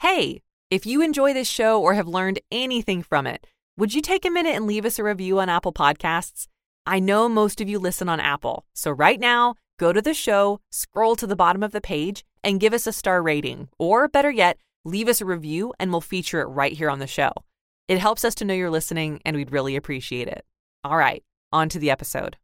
Hey, if you enjoy this show or have learned anything from it, would you take a minute and leave us a review on Apple Podcasts? I know most of you listen on Apple, so right now, go to the show, scroll to the bottom of the page, and give us a star rating. Or better yet, leave us a review and we'll feature it right here on the show. It helps us to know you're listening, and we'd really appreciate it. All right, on to the episode.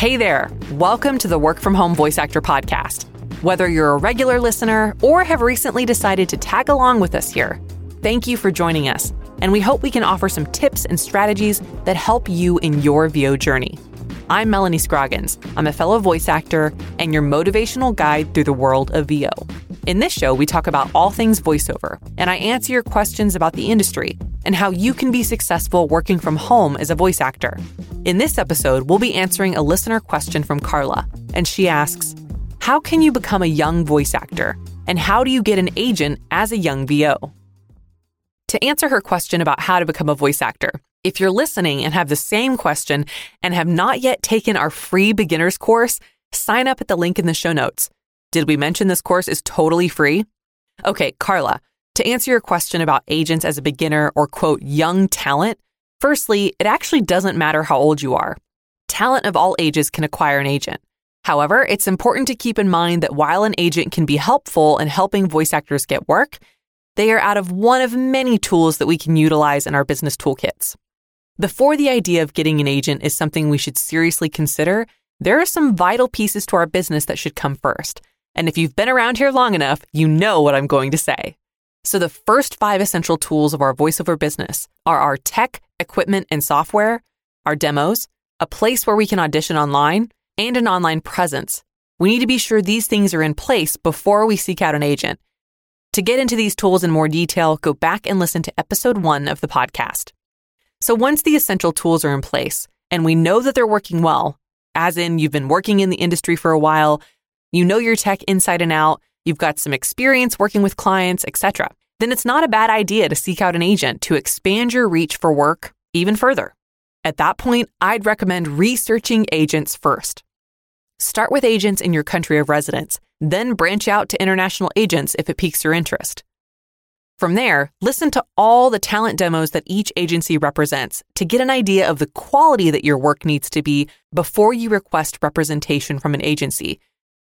Hey there, welcome to the Work From Home Voice Actor Podcast. Whether you're a regular listener or have recently decided to tag along with us here, thank you for joining us, and we hope we can offer some tips and strategies that help you in your VO journey. I'm Melanie Scroggins. I'm a fellow voice actor and your motivational guide through the world of VO. In this show, we talk about all things voiceover, and I answer your questions about the industry and how you can be successful working from home as a voice actor. In this episode, we'll be answering a listener question from Carla, and she asks How can you become a young voice actor? And how do you get an agent as a young VO? To answer her question about how to become a voice actor, if you're listening and have the same question and have not yet taken our free beginner's course, sign up at the link in the show notes. Did we mention this course is totally free? Okay, Carla, to answer your question about agents as a beginner or quote, young talent, firstly, it actually doesn't matter how old you are. Talent of all ages can acquire an agent. However, it's important to keep in mind that while an agent can be helpful in helping voice actors get work, they are out of one of many tools that we can utilize in our business toolkits. Before the idea of getting an agent is something we should seriously consider, there are some vital pieces to our business that should come first. And if you've been around here long enough, you know what I'm going to say. So, the first five essential tools of our voiceover business are our tech, equipment, and software, our demos, a place where we can audition online, and an online presence. We need to be sure these things are in place before we seek out an agent. To get into these tools in more detail, go back and listen to episode one of the podcast. So once the essential tools are in place and we know that they're working well, as in you've been working in the industry for a while, you know your tech inside and out, you've got some experience working with clients, etc., then it's not a bad idea to seek out an agent to expand your reach for work even further. At that point, I'd recommend researching agents first. Start with agents in your country of residence, then branch out to international agents if it piques your interest. From there, listen to all the talent demos that each agency represents to get an idea of the quality that your work needs to be before you request representation from an agency.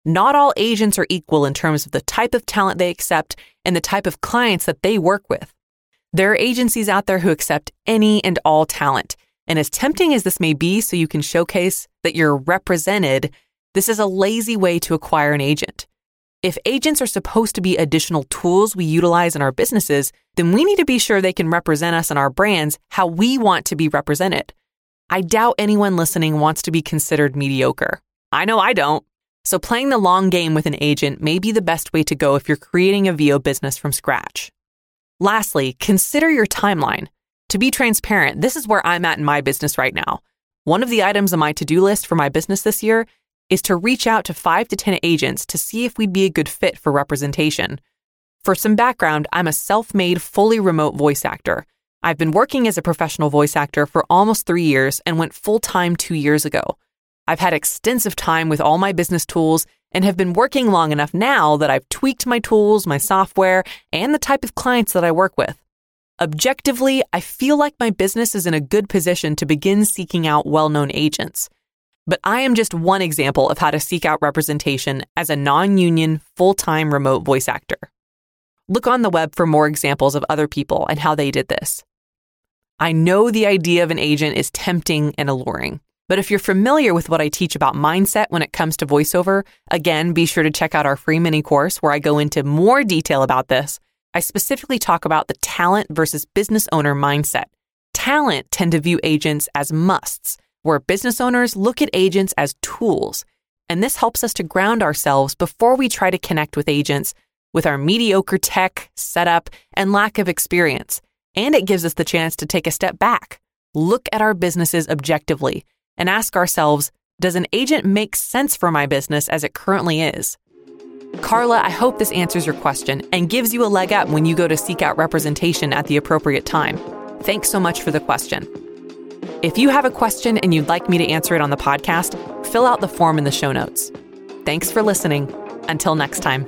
Not all agents are equal in terms of the type of talent they accept and the type of clients that they work with. There are agencies out there who accept any and all talent. And as tempting as this may be, so you can showcase that you're represented, this is a lazy way to acquire an agent. If agents are supposed to be additional tools we utilize in our businesses, then we need to be sure they can represent us and our brands how we want to be represented. I doubt anyone listening wants to be considered mediocre. I know I don't. So playing the long game with an agent may be the best way to go if you're creating a VO business from scratch. Lastly, consider your timeline. To be transparent, this is where I'm at in my business right now. One of the items on my to do list for my business this year is to reach out to five to 10 agents to see if we'd be a good fit for representation. For some background, I'm a self made, fully remote voice actor. I've been working as a professional voice actor for almost three years and went full time two years ago. I've had extensive time with all my business tools and have been working long enough now that I've tweaked my tools, my software, and the type of clients that I work with. Objectively, I feel like my business is in a good position to begin seeking out well known agents. But I am just one example of how to seek out representation as a non union, full time remote voice actor. Look on the web for more examples of other people and how they did this. I know the idea of an agent is tempting and alluring, but if you're familiar with what I teach about mindset when it comes to voiceover, again, be sure to check out our free mini course where I go into more detail about this. I specifically talk about the talent versus business owner mindset. Talent tend to view agents as musts where business owners look at agents as tools. And this helps us to ground ourselves before we try to connect with agents with our mediocre tech, setup, and lack of experience. And it gives us the chance to take a step back, look at our businesses objectively, and ask ourselves Does an agent make sense for my business as it currently is? Carla, I hope this answers your question and gives you a leg up when you go to seek out representation at the appropriate time. Thanks so much for the question. If you have a question and you'd like me to answer it on the podcast, fill out the form in the show notes. Thanks for listening. Until next time.